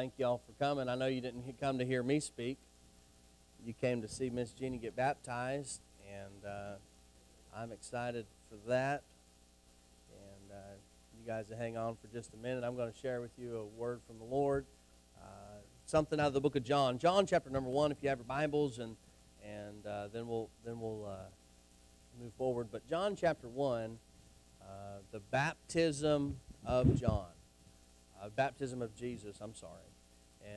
thank y'all for coming. I know you didn't come to hear me speak. You came to see Miss Jeannie get baptized, and uh, I'm excited for that. And uh, you guys to hang on for just a minute. I'm going to share with you a word from the Lord, uh, something out of the book of John, John chapter number one, if you have your Bibles, and and uh, then we'll then we'll uh, move forward. But John chapter one, uh, the baptism of John. Uh, baptism of Jesus, I'm sorry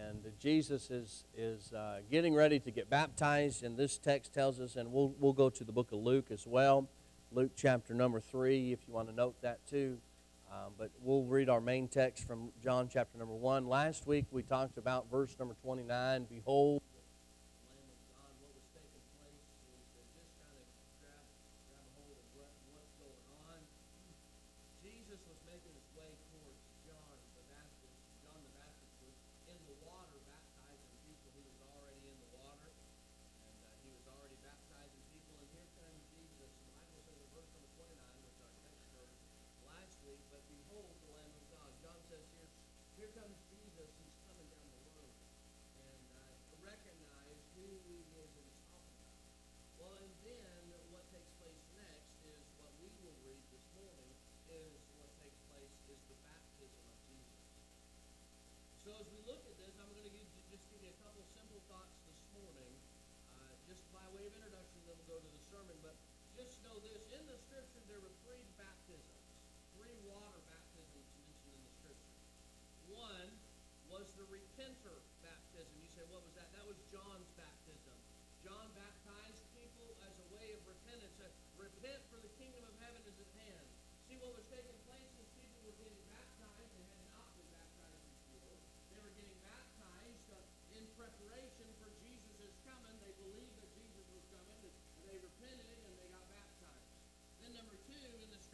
and Jesus is, is uh, getting ready to get baptized, and this text tells us, and we'll, we'll go to the book of Luke as well, Luke chapter number 3, if you want to note that too. Um, but we'll read our main text from John chapter number 1. Last week we talked about verse number 29, Behold,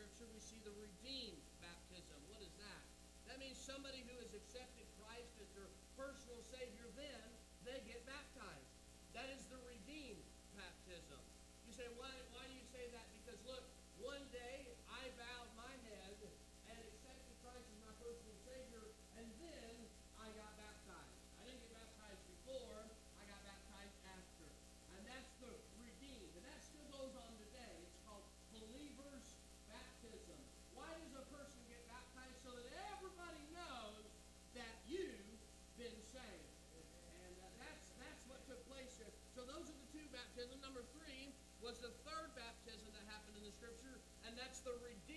Scripture, we see the redeemed baptism. What is that? That means somebody who has accepted Christ as their personal Savior, then they get baptized. That is the redeemed baptism. You say, why, why was the third baptism that happened in the scripture, and that's the redemption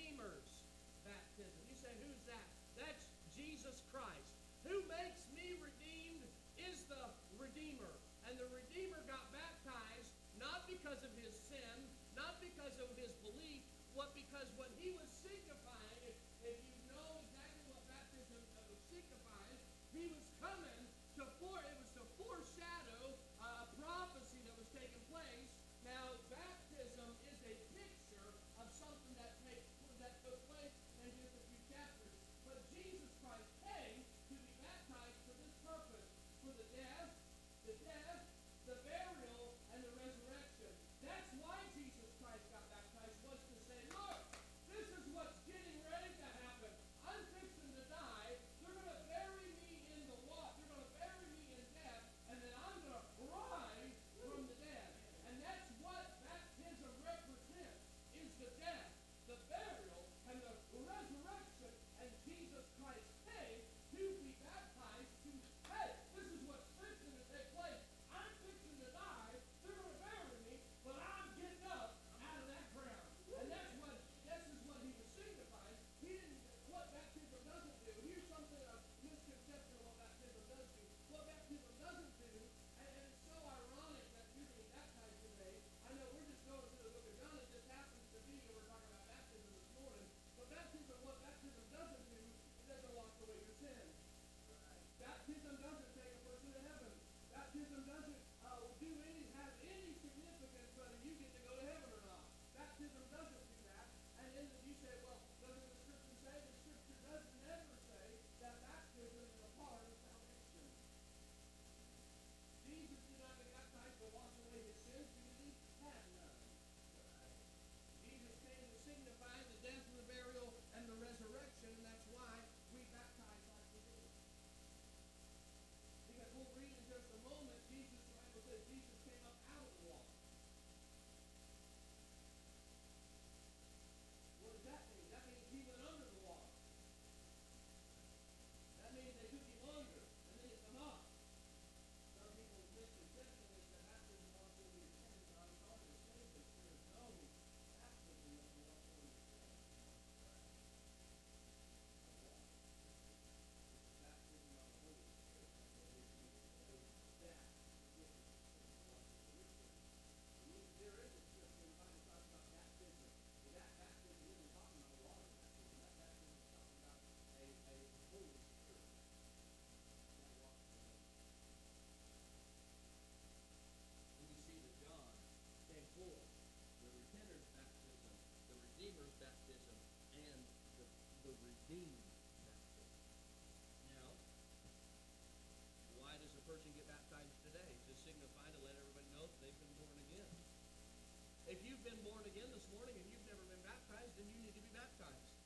If you've been born again this morning and you've never been baptized, then you need to be baptized.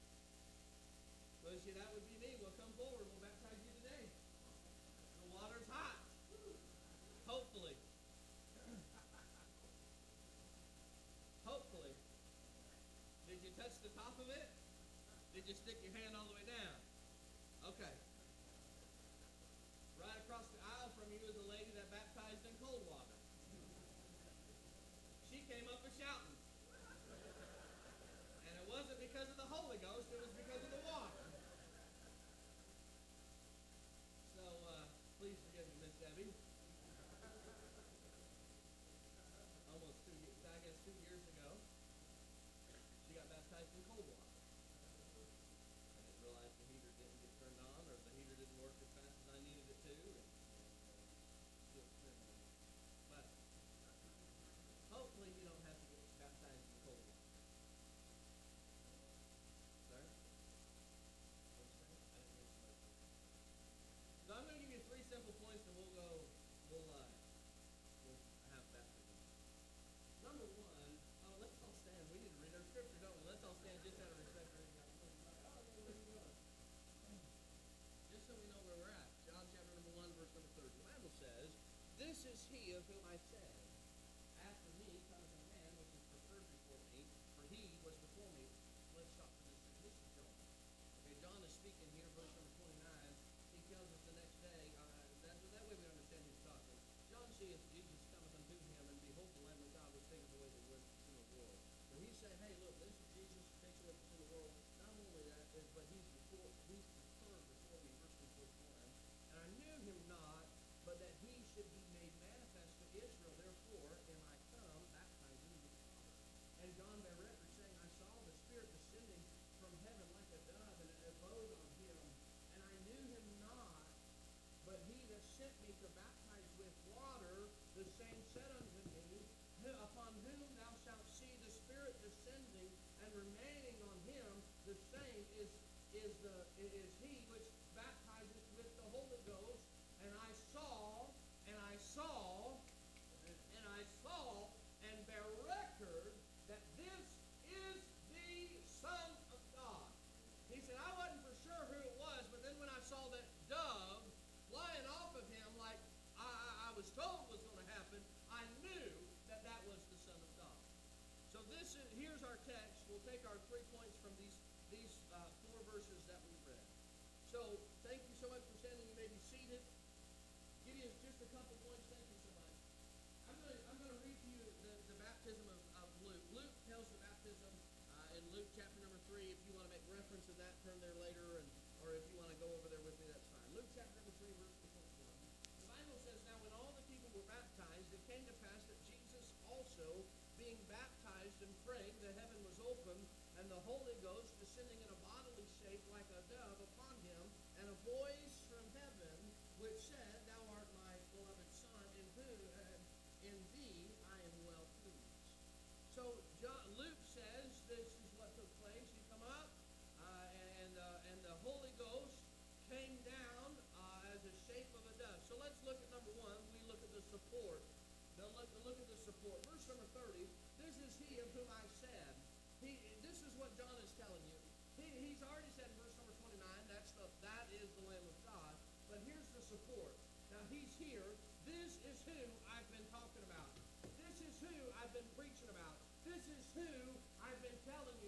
Well, you see, that would be me. Well, come forward. We'll baptize you today. The water's hot. Hopefully. Hopefully. Did you touch the top of it? Did you stick your hand all the way down? Shouting. And it wasn't because of the Holy Ghost, it was because of the water. So, uh, please forgive me, Miss Debbie. Almost two, ye- I guess two years ago, she got baptized in cold water. I didn't realize the heater didn't get turned on, or the heater didn't work as fast as I needed it to, and, and, uh, still experimenting. But, hopefully you don't have to get baptized in cold water. Sir? What'd you say? I didn't hear somebody. So I'm gonna give you three simple points and we'll go, we'll, uh, we'll have baptism. Number one, oh, let's all stand. We need to read our scripture, don't we? Let's all stand just out of respect for everybody. Oh, where are you going? Just so we know where we're at. John chapter number one, verse number thirty. The Bible says, This is he of whom I said, After me comes a man which is preferred before me, for he was before me. Let's stop for this. This is John. Okay, John is speaking here, verse number twenty-nine. He tells us the next day, uh, that, that way we understand who's talking. Seeth Jesus cometh unto him, and behold the Lamb of God which taketh away the sin of the world. So he's saying, hey, look, this is Jesus who takes away the the world. Not only that, but- he's before, he's preferred before me, verse number forty-one. And I knew him not, but that he should be made manifest to Israel. Therefore am I come, baptizing with water. And John bare record, saying, I saw the Spirit descending from heaven like a dove, and it abode on him. And I knew him not, but he that sent me to baptize the said unto me, Upon whom thou shalt see the Spirit descending and remaining on him, the same is is the is he which baptizeth with the Holy Ghost. And I saw, and I saw, and I saw, and bear record that this is the Son of God. He said, I wasn't for sure who it was, but then when I saw that dove flying off of him like I, I, I was told was going to happen, I knew that that was the Son of God. So this is, here's our text. We'll take our three points from these, these uh, four verses that we read. So thank you so much for standing. You may be seated. Give you just a couple points. Thank you so much. I'm going to I'm going to read to you the, the baptism of, of Luke. Luke tells the baptism uh, in Luke chapter number three. If you want to make reference to that, turn there later, and or if you want to go over there with me, that's fine. Luke chapter number three, verse number one. The Bible says, "Now when all the people were baptized, it came to pass that Jesus also, being baptized and prayed, the heaven was opened, and the Holy Ghost descending in a bodily shape like a dove upon him, and a voice from heaven which said, Thou art my beloved Son, in whom uh, in thee I am well pleased. So John, Luke says this is what took place. He come up, uh, and uh, and the Holy Ghost came down uh, as a shape of a dove. So let's look at number one. We look at the support. Now look, look at the support. Verse number thirty. This is he of whom I said. He. This is what John is telling you. He, he's already said in verse number twenty-nine. That's the that is the Lamb of God. But here's the support. Now he's here. This is who I've been talking about. This is who I've been preaching about. Who I've been telling you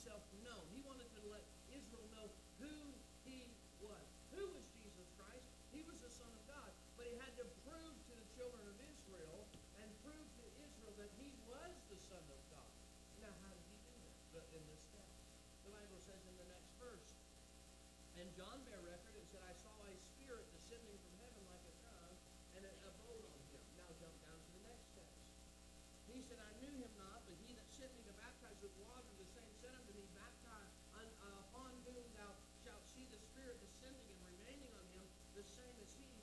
himself known. He wanted to let Israel know who he was. Who was Jesus Christ? He was the Son of God. But he had to prove to the children of Israel and prove to Israel that he was the Son of God. Now, how did he do that? But in this text. The Bible says in the next verse, and John bare record and said, I saw a spirit descending from heaven like a dove, and it abode on him. Now jump down to the next text. He said, I knew him same as he